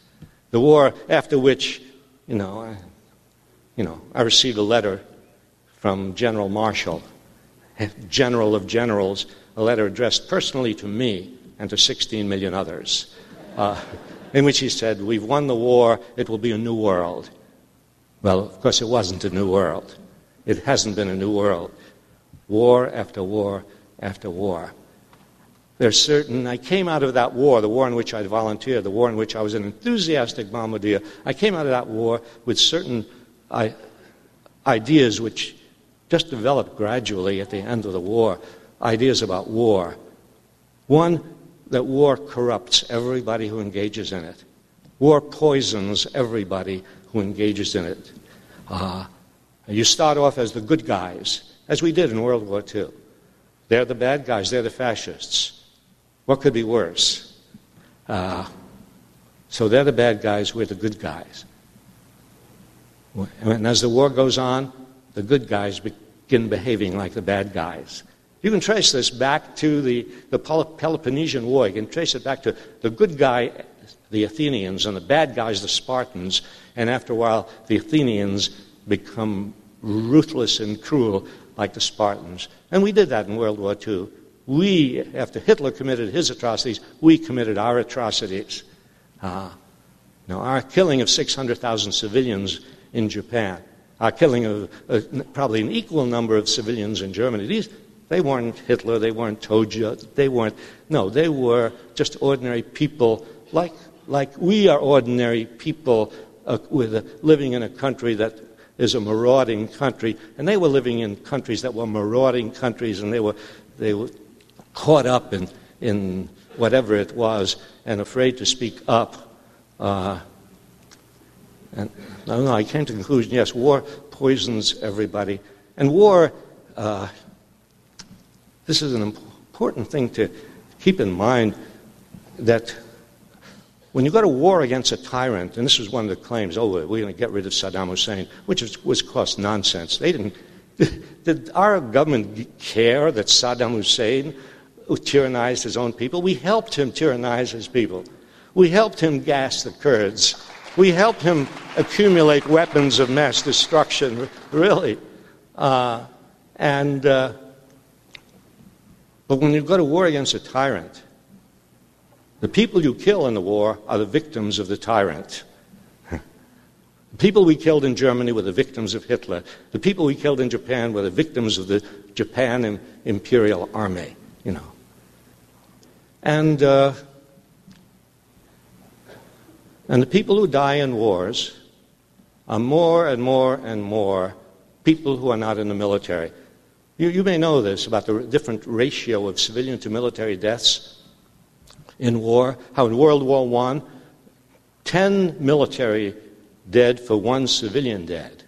the war after which, you know, I, you know, I received a letter from General Marshall, General of Generals, a letter addressed personally to me and to 16 million others, uh, in which he said, We've won the war, it will be a new world. Well, of course, it wasn't a new world. It hasn't been a new world. War after war after war. There's certain, I came out of that war, the war in which I'd volunteered, the war in which I was an enthusiastic bombardier. I came out of that war with certain I, ideas which just developed gradually at the end of the war ideas about war. One, that war corrupts everybody who engages in it. War poisons everybody who engages in it. Uh, you start off as the good guys, as we did in World War II. They're the bad guys, they're the fascists. What could be worse? Uh, so they're the bad guys, we're the good guys. And as the war goes on, the good guys begin behaving like the bad guys. You can trace this back to the, the Peloponnesian War. You can trace it back to the good guy, the Athenians, and the bad guys, the Spartans. And after a while, the Athenians become ruthless and cruel like the Spartans. And we did that in World War II. We, after Hitler committed his atrocities, we committed our atrocities. Uh, now, our killing of 600,000 civilians in Japan, our killing of uh, probably an equal number of civilians in Germany, these, they weren't Hitler, they weren't Tojo, they weren't, no, they were just ordinary people like, like we are ordinary people uh, with a, living in a country that is a marauding country, and they were living in countries that were marauding countries, and they were, they were caught up in, in whatever it was and afraid to speak up. Uh, and no, no, I came to the conclusion yes, war poisons everybody. And war, uh, this is an important thing to keep in mind that when you go to war against a tyrant, and this was one of the claims, oh, we're going to get rid of Saddam Hussein, which was, was cost nonsense. They didn't. *laughs* Did our government care that Saddam Hussein tyrannized his own people? We helped him tyrannize his people. We helped him gas the Kurds. We helped him accumulate weapons of mass destruction, really. Uh, and uh, But when you go to war against a tyrant, the people you kill in the war are the victims of the tyrant. the people we killed in Germany were the victims of Hitler. The people we killed in Japan were the victims of the Japan Imperial Army, you know. And, uh, and the people who die in wars are more and more and more people who are not in the military. You, you may know this about the different ratio of civilian to military deaths in war, how in World War I, 10 military dead for one civilian dead.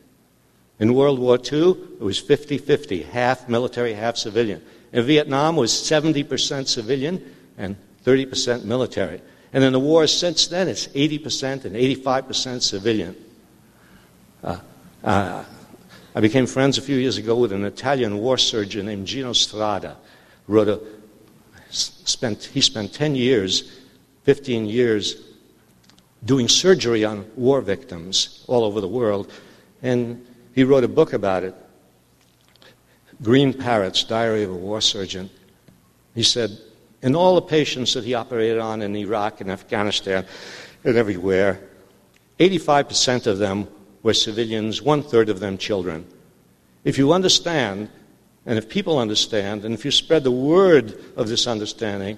In World War II, it was 50 50, half military, half civilian. In Vietnam, it was 70% civilian and 30% military. And in the wars since then, it's 80% and 85% civilian. Uh, uh, I became friends a few years ago with an Italian war surgeon named Gino Strada. Wrote a, spent, he spent 10 years, 15 years doing surgery on war victims all over the world. And he wrote a book about it Green Parrots, Diary of a War Surgeon. He said, in all the patients that he operated on in Iraq and Afghanistan and everywhere, 85% of them were civilians, one third of them children. If you understand, and if people understand, and if you spread the word of this understanding,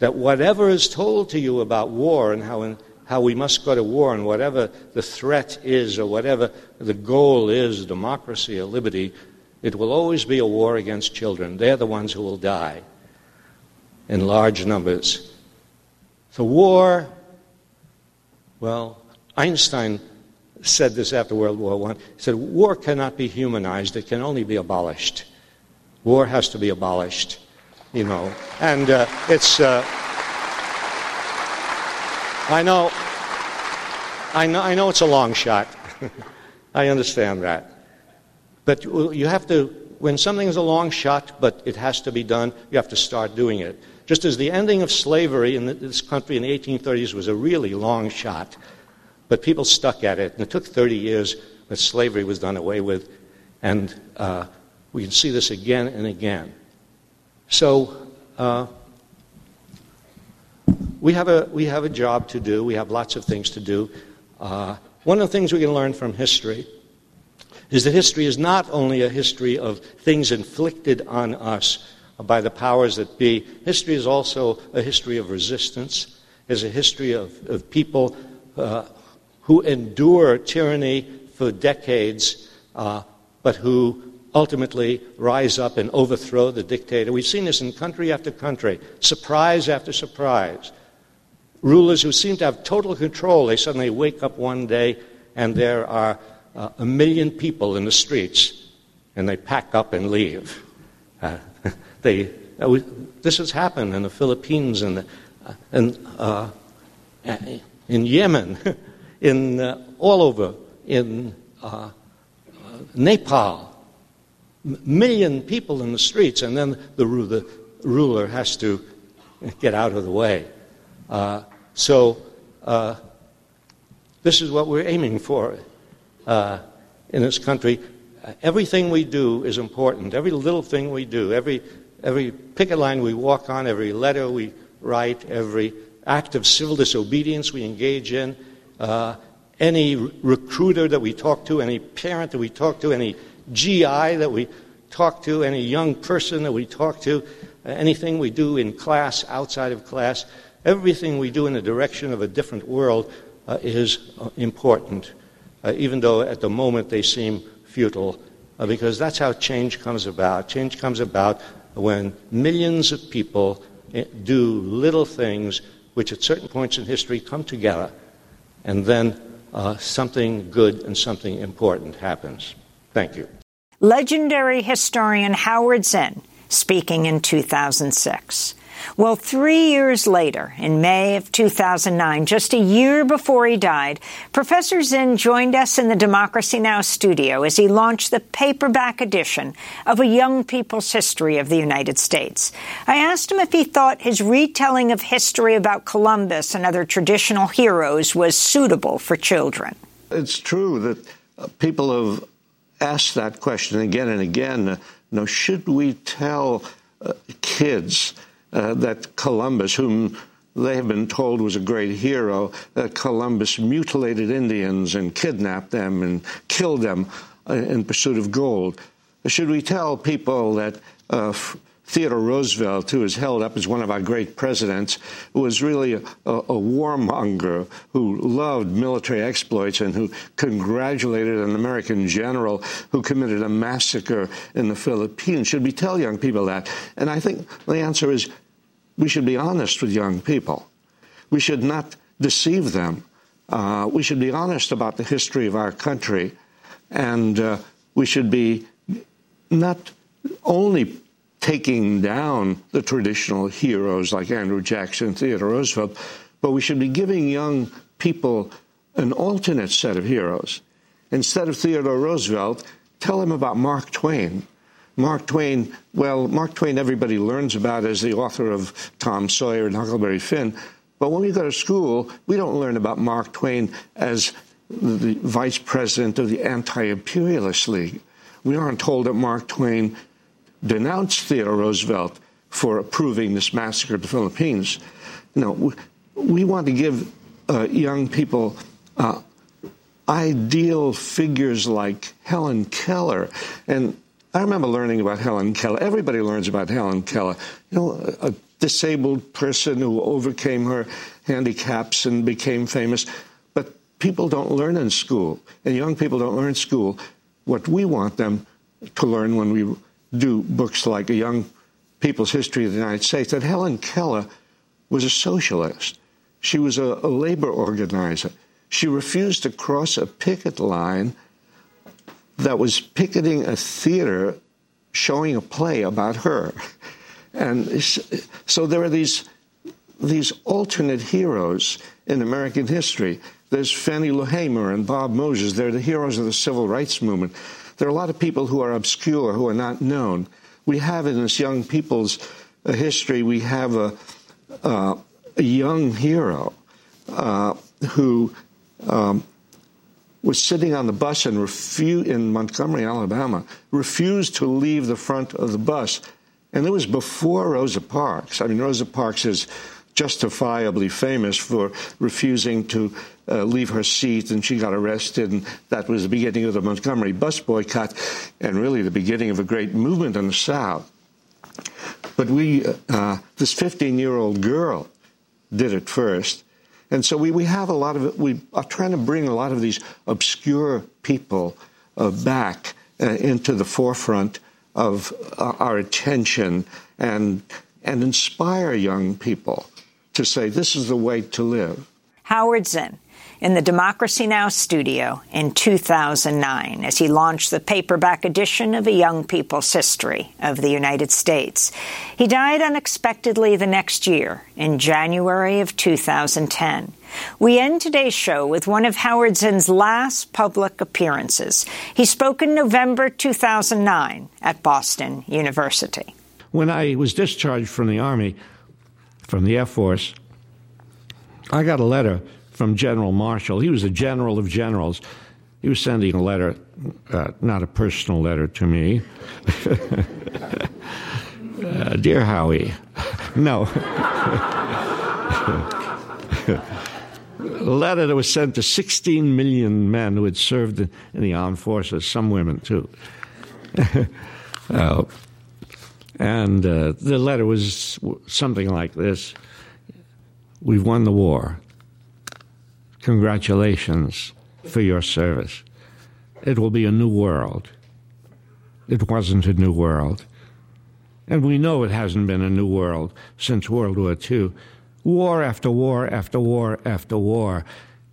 that whatever is told to you about war and how, in, how we must go to war and whatever the threat is or whatever the goal is, democracy or liberty, it will always be a war against children. They're the ones who will die in large numbers. So, war, well, Einstein said this after World War I. He said, War cannot be humanized, it can only be abolished. War has to be abolished, you know. And uh, it's. Uh, I know. I know, I know it's a long shot. *laughs* I understand that. But you have to, when something is a long shot, but it has to be done, you have to start doing it. Just as the ending of slavery in this country in the 1830s was a really long shot, but people stuck at it, and it took 30 years, but slavery was done away with. And uh, we can see this again and again. So, uh, we, have a, we have a job to do. We have lots of things to do. Uh, one of the things we can learn from history is that history is not only a history of things inflicted on us by the powers that be, history is also a history of resistance, is a history of, of people uh, who endure tyranny for decades, uh, but who ultimately rise up and overthrow the dictator. We've seen this in country after country, surprise after surprise. Rulers who seem to have total control, they suddenly wake up one day and there are uh, a million people in the streets, and they pack up and leave. Uh, they, uh, this has happened in the Philippines and, uh, uh, in Yemen. *laughs* in uh, all over in uh, Nepal. Million people in the streets, and then the, the, ruler has to get out of the way. So this is what we're aiming for in this country. Everything we do is important. Every little thing we do, every every picket line we walk on, every letter we write, every act of civil disobedience we engage in, uh, any recruiter that we talk to, any parent that we talk to, any GI that we talk to, any young person that we talk to, anything we do in class, outside of class, everything we do in the direction of a different world uh, is uh, important, uh, even though at the moment they seem futile, uh, because that's how change comes about. Change comes about when millions of people eh, do little things which at certain points in history come together and then uh, something good and something important happens. Thank you. Legendary historian Howard Zinn speaking in 2006. Well, three years later, in May of 2009, just a year before he died, Professor Zinn joined us in the Democracy Now! studio as he launched the paperback edition of A Young People's History of the United States. I asked him if he thought his retelling of history about Columbus and other traditional heroes was suitable for children. It's true that uh, people have asked that question again and again. Uh, know, should we tell uh, kids uh, that Columbus, whom they have been told was a great hero, that Columbus mutilated Indians and kidnapped them and killed them uh, in pursuit of gold. Should we tell people that uh, Theodore Roosevelt, who is held up as one of our great presidents, was really a, a, warmonger who loved military exploits and who congratulated an American general who committed a massacre in the Philippines. Should we tell young people that? And I think the answer is we should be honest with young people. We should not deceive them. Uh, we should be honest about the history of our country, and uh, we should be not only taking down the traditional heroes like Andrew Jackson, Theodore Roosevelt, but we should be giving young people an alternate set of heroes. Instead of Theodore Roosevelt, tell them about Mark Twain. Mark Twain, well, Mark Twain everybody learns about as the author of Tom Sawyer and Huckleberry Finn. But when we go to school, we don't learn about Mark Twain as the vice president of the Anti Imperialist League. We aren't told that Mark Twain denounced Theodore Roosevelt for approving this massacre of the Philippines. No, we want to give uh, young people uh, ideal figures like Helen Keller. And I remember learning about Helen Keller. Everybody learns about Helen Keller. You know, a, a disabled person who overcame her handicaps and became famous. But people don't learn in school, and young people don't learn in school what we want them to learn when we do books like A Young People's History of the United States, that Helen Keller was a socialist. She was a, a labor organizer. She refused to cross a picket line that was picketing a theater showing a play about her. And so there are these, these alternate heroes in American history. There's Fannie Lou Hamer and Bob Moses. They're the heroes of the civil rights movement. There are a lot of people who are obscure, who are not known. We have in this young people's uh, history, we have a, uh, a young hero uh, who um, was sitting on the bus and refu- in Montgomery, Alabama, refused to leave the front of the bus. And it was before Rosa Parks. I mean, Rosa Parks is justifiably famous for refusing to uh, leave her seat, and she got arrested. And that was the beginning of the Montgomery bus boycott, and really the beginning of a great movement in the South. But we, uh, this 15 year old girl, did it first. And so we, we have a lot of. We are trying to bring a lot of these obscure people uh, back uh, into the forefront of uh, our attention and, and inspire young people to say this is the way to live. Howard Zinn in the Democracy Now! studio in 2009 as he launched the paperback edition of A Young People's History of the United States. He died unexpectedly the next year, in January of 2010. We end today's show with one of Howard Zinn's last public appearances. He spoke in November 2009 at Boston University. When I was discharged from the Army, from the Air Force, I got a letter from General Marshall. He was a general of generals. He was sending a letter, uh, not a personal letter to me. *laughs* uh, Dear Howie, *laughs* no. *laughs* a letter that was sent to 16 million men who had served in, the armed forces, some women too. uh, and uh, the letter was something like this We've won the war. Congratulations for your service. It will be a new world. It wasn't a new world. And we know it hasn't been a new world since World War II. War after war after war after war.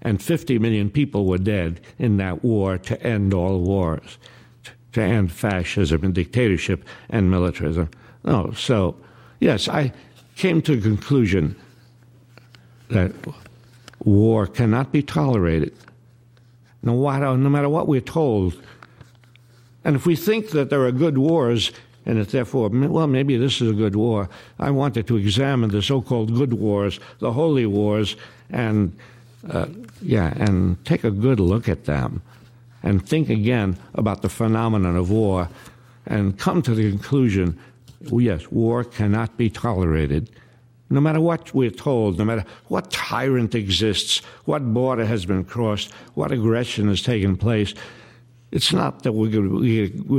And 50 million people were dead in that war to end all wars, to end fascism and dictatorship and militarism. Oh, so, yes, I came to the conclusion that war cannot be tolerated, no matter, what we're told. And if we think that there are good wars, and that therefore, well, maybe this is a good war, I wanted to examine the so called good wars, the holy wars, and uh, yeah, and take a good look at them and think again about the phenomenon of war and come to the conclusion yes, war cannot be tolerated. No matter what we're told, no matter what tyrant exists, what border has been crossed, what aggression has taken place, it's not that we're going,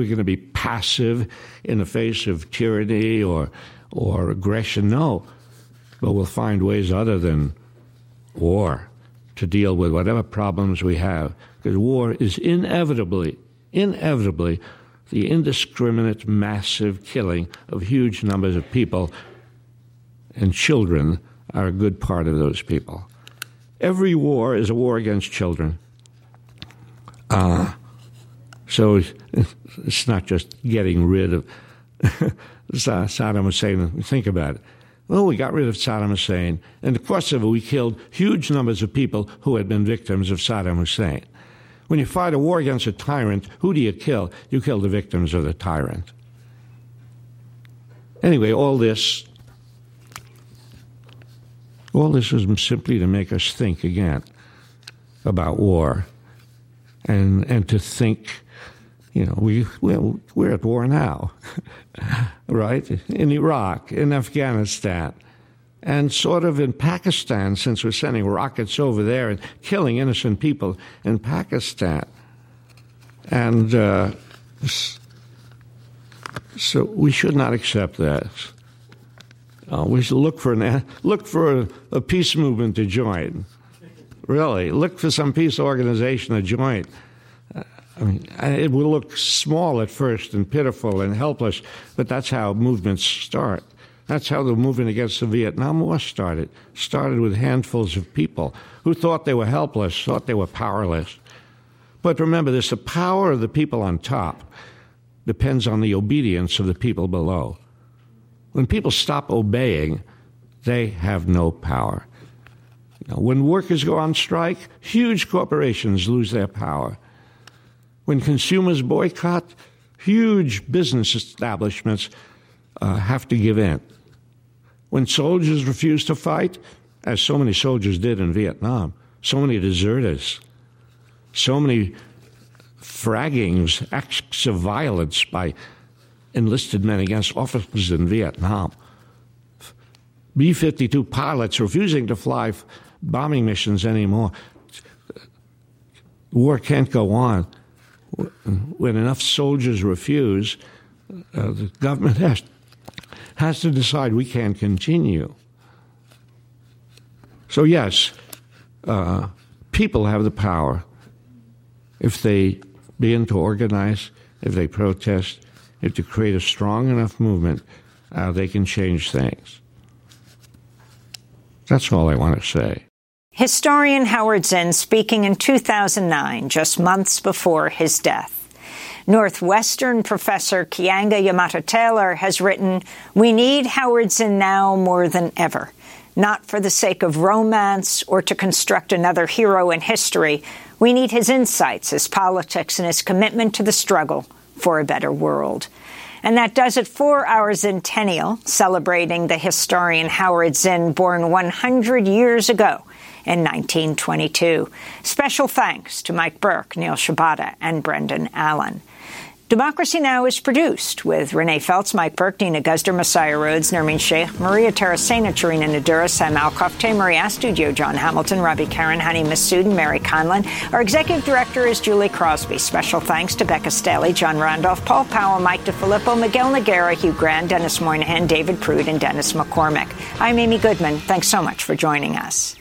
to, be passive in the face of tyranny or, or aggression. No. But we'll find ways other than war to deal with whatever problems we have. Because war is inevitably, inevitably, the indiscriminate, massive killing of huge numbers of people, and children are a good part of those people. Every war is a war against children. Uh, so *laughs* it's not just getting rid of *laughs* Saddam Hussein. Think about it. Well, we got rid of Saddam Hussein. In the course of it, we killed huge numbers of people who had been victims of Saddam Hussein. When you fight a war against a tyrant, who do you kill? You kill the victims of the tyrant. Anyway, all this, all this is simply to make us think again about war, and and to think, you know, we we're, we're at war now, *laughs* right? In Iraq, in Afghanistan, and sort of in Pakistan, since we're sending rockets over there and killing innocent people in Pakistan. And uh, so we should not accept that. Uh, we should look for an look for a, a, peace movement to join. Really, look for some peace organization to join. Uh, I mean, it will look small at first and pitiful and helpless, but that's how movements start. That's how the movement against the Vietnam War started. Started with handfuls of people who thought they were helpless, thought they were powerless. But remember this the power of the people on top depends on the obedience of the people below. When people stop obeying, they have no power. Now, when workers go on strike, huge corporations lose their power. When consumers boycott, huge business establishments uh, have to give in. When soldiers refuse to fight, as so many soldiers did in Vietnam, so many deserters, so many fraggings, acts of violence by enlisted men against officers in Vietnam. B 52 pilots refusing to fly bombing missions anymore. War can't go on. When enough soldiers refuse, uh, the government has has to decide we can't continue. So, yes, uh, people have the power if they begin to organize, if they protest, if to create a strong enough movement, uh, they can change things. That's all I want to say. Historian Howard Zinn speaking in 2009, just months before his death. Northwestern professor Keeanga-Yamahtta Taylor has written, We need Howard Zinn now more than ever. Not for the sake of romance or to construct another hero in history. We need his insights, his politics, and his commitment to the struggle for a better world. And that does it for our centennial, celebrating the historian Howard Zinn, born 100 years ago in 1922. Special thanks to Mike Burke, Neil Shibata, and Brendan Allen. Democracy Now! is produced with Renee Feltz, Mike Burke, Nina Guzder, Messiah Rhodes, Nermeen Shaikh, Maria Taracena, Charina Nadura, Sam Alcoff, Marie Astudillo, John Hamilton, Robby Karran, Hany Massoud, and Mary Conlon. Our executive director is Julie Crosby. Special thanks to Becca Staley, John Randolph, Paul Powell, Mike DeFilippo, Miguel Nogueira, Hugh Grant, Denis Moynihan, David Prude, and Dennis McCormick. I'm Amy Goodman. Thanks so much for joining us.